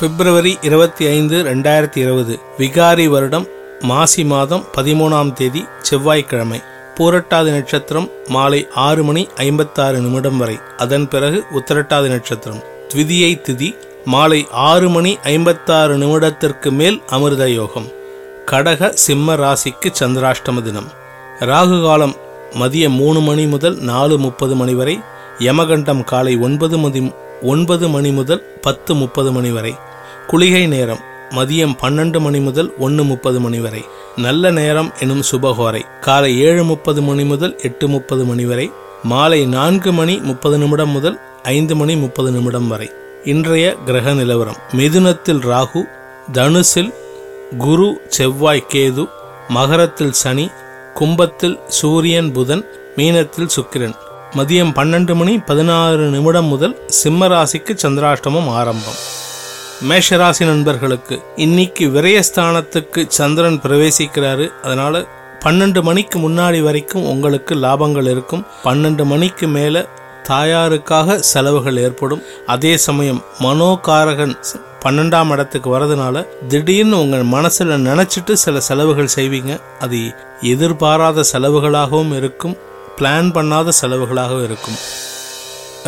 பிப்ரவரி இருபத்தி ஐந்து ரெண்டாயிரத்தி இருபது விகாரி வருடம் மாசி மாதம் பதிமூணாம் தேதி செவ்வாய்க்கிழமை. பூரட்டாதி நட்சத்திரம் மாலை ஆறு மணி ஐம்பத்தாறு நிமிடம் வரை. அதன் பிறகு உத்தரட்டாதி நட்சத்திரம். த்விதியை திதி மாலை ஆறு மணி ஐம்பத்தாறு நிமிடத்திற்கு மேல் அமிர்த யோகம். கடக சிம்ம ராசிக்கு சந்திராஷ்டம தினம். ராகு காலம் மதியம் மூணு மணி முதல் நாலு முப்பது மணி வரை. யமகண்டம் காலை ஒன்பது மதி ஒன்பது மணி முதல் பத்து முப்பது மணி வரை. குளிகை நேரம் மதியம் பன்னெண்டு மணி முதல் ஒன்று முப்பது மணி வரை. நல்ல நேரம் எனும் சுபகோரை காலை ஏழு முப்பது மணி முதல் எட்டு முப்பது மணி வரை மாலை நான்கு மணி முப்பது நிமிடம் முதல் ஐந்து மணி முப்பது நிமிடம் வரை. இன்றைய கிரக நிலவரம் மிதுனத்தில் ராகு தனுசில் குரு செவ்வாய் கேது மகரத்தில் சனி கும்பத்தில் சூரியன் புதன் மீனத்தில் சுக்கிரன். மதியம் பன்னெண்டு மணி பதினாறு நிமிடம் முதல் சிம்ம ராசிக்கு சந்திராஷ்டமம் ஆரம்பம். மேஷராசி நண்பர்களுக்கு இன்னைக்கு விரயஸ்தானத்துக்கு சந்திரன் பிரவேசிக்கிறாரு. அதனால பன்னெண்டு மணிக்கு முன்னாடி வரைக்கும் உங்களுக்கு லாபங்கள் இருக்கும். பன்னெண்டு மணிக்கு மேல தாயாருக்காக செலவுகள் ஏற்படும். அதே சமயம் மனோகாரகன் பன்னெண்டாம் இடத்துக்கு வரதுனால திடீர்னு உங்கள் மனசுல நினைச்சிட்டு சில செலவுகள் செய்வீங்க. அது எதிர்பாராத செலவுகளாகவும் இருக்கும். பிளான் பண்ணாத செலவுகளாகவும் இருக்கும்.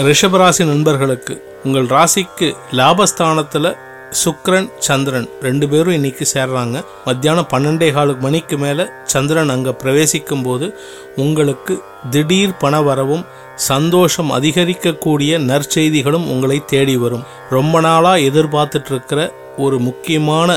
ரிஷபராசி நண்பர்களுக்கு உங்கள் ராசிக்கு லாபஸ்தானத்தில் சுக்ரன் சந்திரன் ரெண்டு பேரும் இன்னைக்கு சேர்றாங்க. மத்தியானம் பன்னெண்டே காலு மணிக்கு மேலே சந்திரன் அங்கே பிரவேசிக்கும் போது உங்களுக்கு திடீர் பண வரவும் சந்தோஷம் அதிகரிக்கக்கூடிய நற்செய்திகளும் உங்களை தேடி வரும். ரொம்ப நாளாக எதிர்பார்த்துட்டு இருக்கிற ஒரு முக்கியமான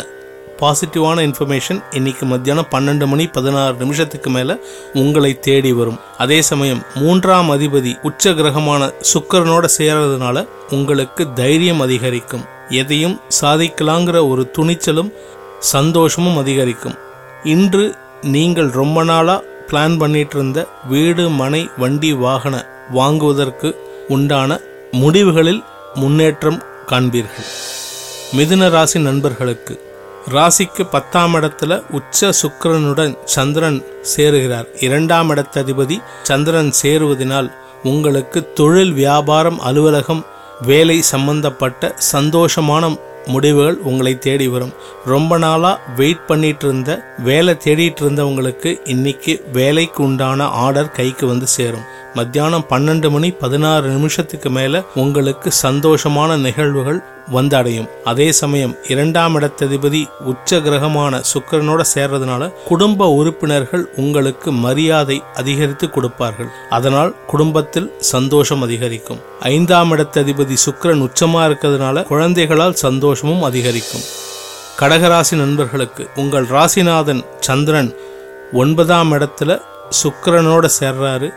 பாசிட்டிவான இன்ஃபர்மேஷன் இன்னைக்கு மத்தியானம் பன்னெண்டு மணி பதினாறு நிமிஷத்துக்கு மேல உங்களை தேடி வரும். அதே சமயம் மூன்றாம் அதிபதி உச்ச கிரகமான சுக்கரனோட சேர்றதுனால உங்களுக்கு தைரியம் அதிகரிக்கும். எதையும் சாதிக்கலாங்கிற ஒரு துணிச்சலும் சந்தோஷமும் அதிகரிக்கும். இன்று நீங்கள் ரொம்ப நாளா பிளான் பண்ணிட்டு இருந்த வீடு மனை வண்டி வாகன வாங்குவதற்கு உண்டான முடிவுகளில் முன்னேற்றம் காண்பீர்கள். மிதுன ராசி நண்பர்களுக்கு ராசிக்கு பத்தாம் இடத்துல உச்ச சுக்கிரனுடன் சந்திரன் சேருகிறார். இரண்டாம் இடத்ததிபதி சந்திரன் சேருவதனால் உங்களுக்கு தொழில் வியாபாரம் அலுவலகம் வேலை சம்பந்தப்பட்ட சந்தோஷமான முடிவுகள் உங்களை தேடி வரும். ரொம்ப நாளாக வெயிட் பண்ணிட்டு இருந்த வேலை தேடிட்டு இருந்தவங்களுக்கு இன்னைக்கு வேலைக்கு உண்டான ஆர்டர் கைக்கு வந்து சேரும். மத்தியானம் பன்னெண்டு மணி பதினாறு நிமிஷத்துக்கு மேல உங்களுக்கு சந்தோஷமான நிகழ்வுகள் வந்தடையும். அதே சமயம் இரண்டாம் இடத்ததிபதி உச்ச கிரகமான சுக்கரனோட சேர்றதுனால குடும்ப உறுப்பினர்கள் உங்களுக்கு மரியாதை அதிகரித்து கொடுப்பார்கள். அதனால் குடும்பத்தில் சந்தோஷம் அதிகரிக்கும். ஐந்தாம் இடத்ததிபதி சுக்கரன் உச்சமா இருக்கிறதுனால குழந்தைகளால் சந்தோஷமும் அதிகரிக்கும். கடகராசி நண்பர்களுக்கு உங்கள் ராசிநாதன் சந்திரன் ஒன்பதாம் இடத்துல சுக்கரனோட சேர்றாரு.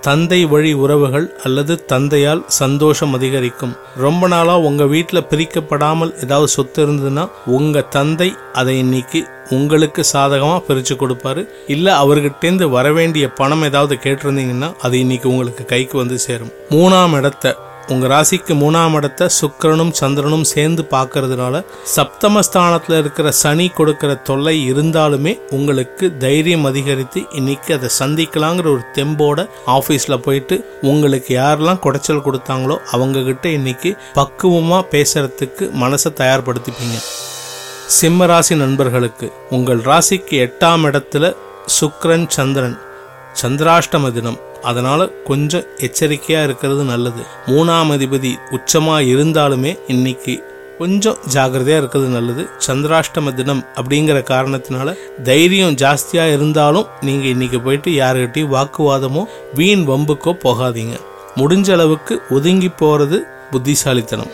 தந்தை வழி உறவுகள் அல்லது தந்தையால் சந்தோஷம் அதிகரிக்கும். ரொம்ப நாளாக உங்கள் வீட்டில் பிரிக்கப்படாமல் ஏதாவது சொத்து இருந்ததுன்னா உங்கள் தந்தை அதை இன்னைக்கு உங்களுக்கு சாதகமாக பிரித்து கொடுப்பாரு. இல்லை அவர்கிட்டேருந்து வர வேண்டிய பணம் ஏதாவது கேட்டிருந்தீங்கன்னா அது இன்னைக்கு உங்களுக்கு கைக்கு வந்து சேரும். மூணாம் இடத்தை உங்கள் ராசிக்கு மூணாம் இடத்தை சுக்கரனும் சந்திரனும் சேர்ந்து பார்க்கறதுனால சப்தமஸ்தானத்தில் இருக்கிற சனி கொடுக்கிற தொல்லை இருந்தாலுமே உங்களுக்கு தைரியம் அதிகரித்து இன்னைக்கு அதை சந்திக்கலாங்கிற ஒரு தெம்போட ஆஃபீஸில் போயிட்டு உங்களுக்கு யாரெல்லாம் குடைச்சல் கொடுத்தாங்களோ அவங்க கிட்ட இன்னைக்கு பக்குவமாக பேசுறதுக்கு மனசை தயார்படுத்திப்பீங்க. சிம்ம ராசி நண்பர்களுக்கு உங்கள் ராசிக்கு எட்டாம் இடத்துல சுக்ரன் சந்திரன் சந்திராஷ்டம தினம். அதனால கொஞ்சம் எச்சரிக்கையா இருக்கிறது நல்லது. மூணாம் அதிபதி உச்சமா இருந்தாலுமே இன்னைக்கு கொஞ்சம் ஜாகிரதையா இருக்கிறது நல்லது. சந்திராஷ்டம தினம் அப்படிங்கிற காரணத்தினால தைரியம் ஜாஸ்தியா இருந்தாலும் நீங்க இன்னைக்கு போயிட்டு யாருக்கிட்டையும் வாக்குவாதமோ வீண் வம்புக்கோ போகாதீங்க. முடிஞ்ச அளவுக்கு ஒதுங்கி போறது புத்திசாலித்தனம்.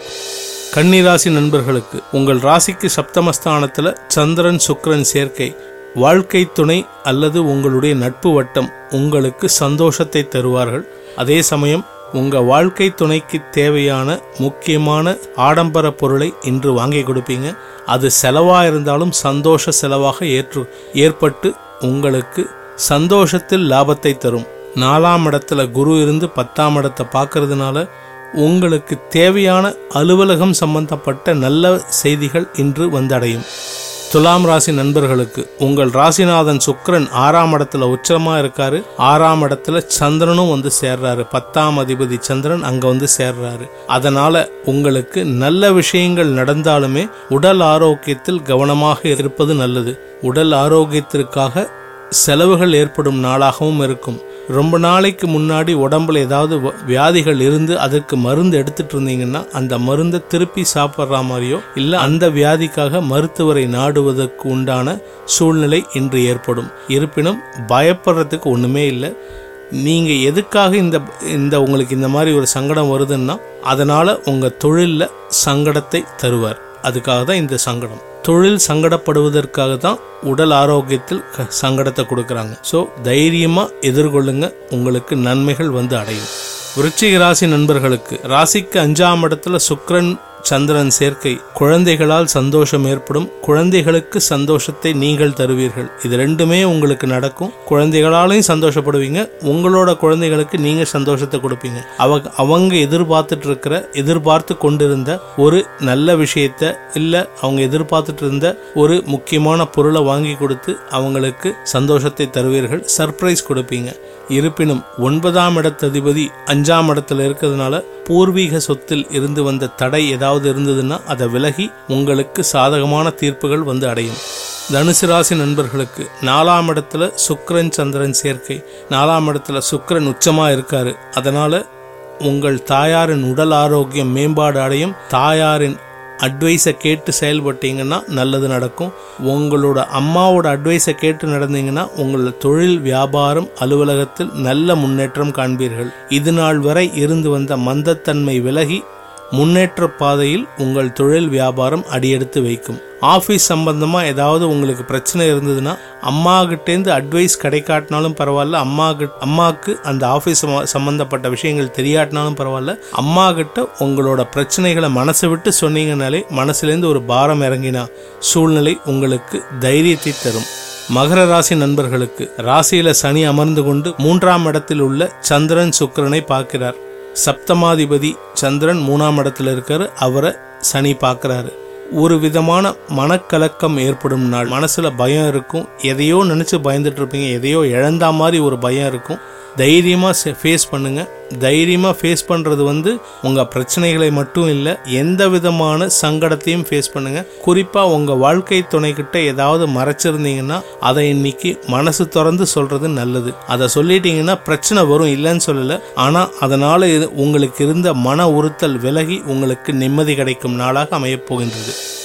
கன்னிராசி நண்பர்களுக்கு உங்கள் ராசிக்கு சப்தமஸ்தானத்துல சந்திரன் சுக்ரன் சேர்க்கை. வாழ்க்கை துணை அல்லது உங்களுடைய நட்பு வட்டம் உங்களுக்கு சந்தோஷத்தை தருவார்கள். அதே சமயம் உங்கள் வாழ்க்கை துணைக்கு தேவையான முக்கியமான ஆடம்பர பொருளை இன்று வாங்கி கொடுப்பீங்க. அது செலவாக இருந்தாலும் சந்தோஷ செலவாக ஏற்று ஏற்பட்டு உங்களுக்கு சந்தோஷத்தில் லாபத்தை தரும். நாலாம் இடத்துல குரு இருந்து பத்தாம் இடத்தை பார்க்கறதுனால உங்களுக்கு தேவையான அலுவலகம் சம்பந்தப்பட்ட நல்ல செய்திகள் இன்று வந்தடையும். துலாம் ராசி நண்பர்களுக்கு உங்கள் ராசிநாதன் சுக்கரன் ஆறாம் இடத்துல உச்சமா இருக்காரு. ஆறாம் இடத்துல சந்திரனும் வந்து சேர்றாரு. பத்தாம் அதிபதி சந்திரன் அங்க வந்து சேர்றாரு. அதனால உங்களுக்கு நல்ல விஷயங்கள் நடந்தாலுமே உடல் ஆரோக்கியத்தில் கவனமாக இருப்பது நல்லது. உடல் ஆரோக்கியத்திற்காக செலவுகள் ஏற்படும் நாளாகவும் இருக்கும். ரொம்ப நாளைக்கு முன்னாடி உடம்புல ஏதாவது வ- வியாதிகள் இருந்து அதற்கு மருந்து எடுத்துட்டு இருந்தீங்கன்னா அந்த மருந்தை திருப்பி சாப்பிட்ற மாதிரியோ இல்லை அந்த வியாதிக்காக மருத்துவரை நாடுவதற்கு உண்டான சூழ்நிலை இன்று ஏற்படும். இருப்பினும் பயப்படுறதுக்கு ஒன்றுமே இல்லை. நீங்க எதுக்காக இந்த இந்த உங்களுக்கு இந்த மாதிரி ஒரு சங்கடம் வருதுன்னா அதனால உங்க தொழிலில் சங்கடத்தை தருவார். அதுக்காக தான் இந்த சங்கடம். தொழில் சங்கடப்படுவதற்காக தான் உடல் ஆரோக்கியத்தில் க- சங்கடத்தை கொடுக்குறாங்க. ஸோ தைரியமாக எதிர்கொள்ளுங்க. உங்களுக்கு நன்மைகள் வந்து அடையும். விருச்சிக ராசி நண்பர்களுக்கு ராசிக்கு அஞ்சாம் இடத்துல சுக்ரன் சந்திரன் சேர்க்கை குழந்தைகளால் சந்தோஷம் ஏற்படும் குழந்தைகளுக்கு சந்தோஷத்தை நீங்கள் தருவீர்கள். இது ரெண்டுமே உங்களுக்கு நடக்கும். குழந்தைகளாலையும் சந்தோஷப்படுவீங்க உங்களோட குழந்தைகளுக்கு நீங்க சந்தோஷத்தை கொடுப்பீங்க. அவங்க அவங்க எதிர்பார்த்துட்டு இருக்கிற எதிர்பார்த்து கொண்டிருந்த ஒரு நல்ல விஷயத்த இல்ல அவங்க எதிர்பார்த்துட்டு இருந்த ஒரு முக்கியமான பொருளை வாங்கி கொடுத்து அவங்களுக்கு சந்தோஷத்தை தருவீர்கள் சர்ப்ரைஸ் கொடுப்பீங்க. இருப்பினும் ஒன்பதாம் இடத்ததிபதி அஞ்சாம் இடத்துல இருக்கிறதுனால பூர்வீக சொத்தில் இருந்து வந்த தடை ஏதாவது இருந்ததுன்னா அதை விலகி உங்களுக்கு சாதகமான தீர்ப்புகள் வந்து அடையும். தனுசு ராசி நண்பர்களுக்கு நாலாம் இடத்துல சுக்கரன் சந்திரன் சேர்க்கை. நாலாம் இடத்துல சுக்கரன் உச்சமா இருக்காரு. அதனால உங்கள் தாயாரின் உடல் ஆரோக்கியம் மேம்பாடு அடையும். தாயாரின் அட்வைஸை கேட்டு செயல்பட்டீங்கன்னா நல்லது நடக்கும். உங்களோட அம்மாவோட அட்வைஸை கேட்டு நடந்தீங்கன்னா உங்களோட தொழில் வியாபாரம் அலுவலகத்தில் நல்ல முன்னேற்றம் காண்பீர்கள். இது நாள் வரை இருந்து வந்த மந்தத்தன்மை விலகி முன்னேற்ற பாதையில் உங்கள் தொழில் வியாபாரம் அடியெடுத்து வைக்கும். ஆஃபீஸ் சம்பந்தமா ஏதாவது உங்களுக்கு பிரச்சனை இருந்ததுன்னா அம்மா கிட்டேருந்து அட்வைஸ் கிடைக்காட்டினாலும் பரவாயில்ல அம்மா கிட்ட அம்மாவுக்கு அந்த ஆஃபீஸ் சம்மந்தப்பட்ட சம்பந்தப்பட்ட விஷயங்கள் தெரியாட்டினாலும் பரவாயில்ல அம்மா கிட்ட உங்களோட பிரச்சனைகளை மனசை விட்டு சொன்னீங்கனாலே மனசுலேருந்து ஒரு பாரம் இறங்கினா சூழ்நிலை உங்களுக்கு தைரியத்தை தரும். மகர ராசி நண்பர்களுக்கு ராசியில சனி அமர்ந்து கொண்டு மூன்றாம் இடத்தில் உள்ள சந்திரன் சுக்கரனை பார்க்கிறார். சப்தமாதிபதி சந்திரன் மூணாம் இடத்துல இருக்காரு. அவரை சனி பார்க்கறாரு. ஒரு விதமான மனக்கலக்கம் ஏற்படும் நாள். மனசில் பயம் இருக்கும். எதையோ நினச்சி பயந்துட்டு இருப்பீங்க. எதையோ இழந்தா மாதிரி ஒரு பயம் இருக்கும். தைரியமாக ஃபேஸ் பண்ணுங்கள் தைரியமாக ஃபேஸ் பண்ணுறது வந்து உங்கள் பிரச்சனைகளை மட்டும் இல்லை எந்த விதமான சங்கடத்தையும் ஃபேஸ் பண்ணுங்கள் குறிப்பாக உங்கள் வாழ்க்கை துணை ஏதாவது மறைச்சிருந்தீங்கன்னா அதை இன்னைக்கு மனசு திறந்து சொல்கிறது நல்லது. அதை சொல்லிட்டீங்கன்னா பிரச்சனை வரும் இல்லைன்னு சொல்லலை. ஆனால் அதனால் உங்களுக்கு இருந்த மன உறுத்தல் விலகி உங்களுக்கு நிம்மதி கிடைக்கும் நாளாக அமையப் போகின்றது.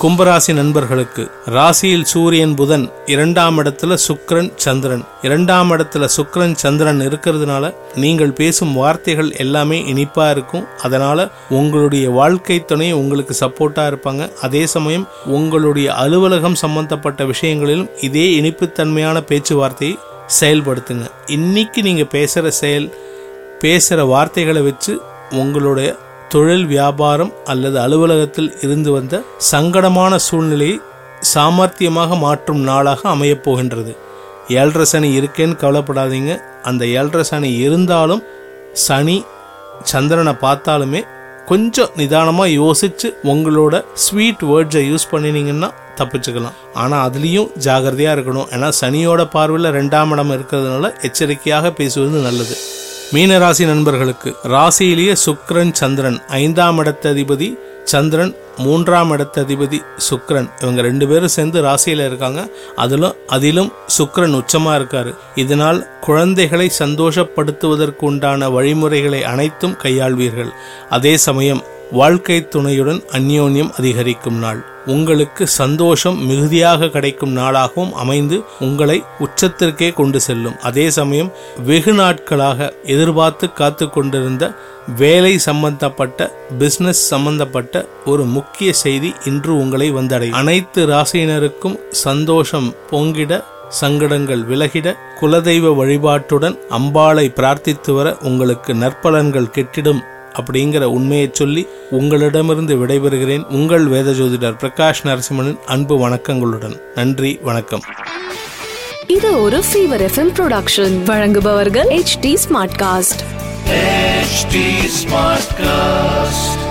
கும்பராசி நண்பர்களுக்கு ராசியில் சூரியன் புதன் இரண்டாம் இடத்துல சுக்ரன் சந்திரன். இரண்டாம் இடத்துல சுக்ரன் சந்திரன் இருக்கிறதுனால நீங்கள் பேசும் வார்த்தைகள் எல்லாமே இனிப்பா இருக்கும். அதனால உங்களுடைய வாழ்க்கை துணை உங்களுக்கு சப்போர்ட்டா இருப்பாங்க. அதே சமயம் உங்களுடைய அலுவலகம் சம்பந்தப்பட்ட விஷயங்களிலும் இதே இனிப்புத்தன்மையான பேச்சுவார்த்தையை செயல்படுத்துங்க. இன்னைக்கு நீங்க பேசுற செயல் பேசுற வார்த்தைகளை வச்சு உங்களுடைய தொழில் வியாபாரம் அல்லது அலுவலகத்தில் இருந்து வந்த சங்கடமான சூழ்நிலையை சாமர்த்தியமாக மாற்றும் நாளாக அமையப் போகின்றது. ஏழரை சனி இருக்கேன்னு கவலைப்படாதீங்க. அந்த ஏழரை சனி இருந்தாலும் சனி சந்திரனை பார்த்தாலுமே கொஞ்சம் நிதானமாக யோசித்து உங்களோட ஸ்வீட் வேர்ட்ஸை யூஸ் பண்ணினீங்கன்னா தப்பிச்சுக்கலாம். ஆனால் அதுலேயும் ஜாகிரதையாக இருக்கணும். ஏன்னா சனியோட பார்வையில் ரெண்டாம் இடம் இருக்கிறதுனால எச்சரிக்கையாக பேசுவது நல்லது. மீனராசி நண்பர்களுக்கு ராசியிலேயே சுக்ரன் சந்திரன் ஐந்தாம் இடத்ததிபதி சந்திரன் மூன்றாம் இடத்ததிபதி சுக்ரன் இவங்க ரெண்டு பேரும் சேர்ந்து ராசியில் இருக்காங்க. அதிலும் அதிலும் சுக்ரன் உச்சமாக இருக்காரு. இதனால் குழந்தைகளை சந்தோஷப்படுத்துவதற்கு உண்டான வழிமுறைகளை அனைத்தும் கையாள்வீர்கள். அதே சமயம் வாழ்க்கை துணையுடன் அந்யோன்யம் அதிகரிக்கும் நாள். உங்களுக்கு சந்தோஷம் மிகுதியாக கிடைக்கும் நாளாகவும் அமைந்து உங்களை உச்சத்திற்கே கொண்டு செல்லும். அதே சமயம் வெகு நாட்களாக எதிர்பார்த்து காத்து கொண்டிருந்த வேலை சம்பந்தப்பட்ட பிசினஸ் சம்பந்தப்பட்ட ஒரு முக்கிய செய்தி இன்று உங்களை வந்தடையும். அனைத்து ராசியினருக்கும் சந்தோஷம் பொங்கிட சங்கடங்கள் விலகிட குலதெய்வ வழிபாட்டுடன் அம்பாளை பிரார்த்தித்து வர உங்களுக்கு நற்பலன்கள் கெட்டிடும் அப்படிங்கிற உண்மையை சொல்லி உங்களிடமிருந்து விடைபெறுகிறேன் உங்கள் வேத ஜோதிடர் பிரகாஷ் நரசிம்மனின் அன்பு வணக்கங்களுடன். நன்றி வணக்கம். இது ஒரு ஃபீவர் எஃப்எம் ப்ரொடக்ஷன் வழங்குபவர்கள் H D smart cast HD Smartcast.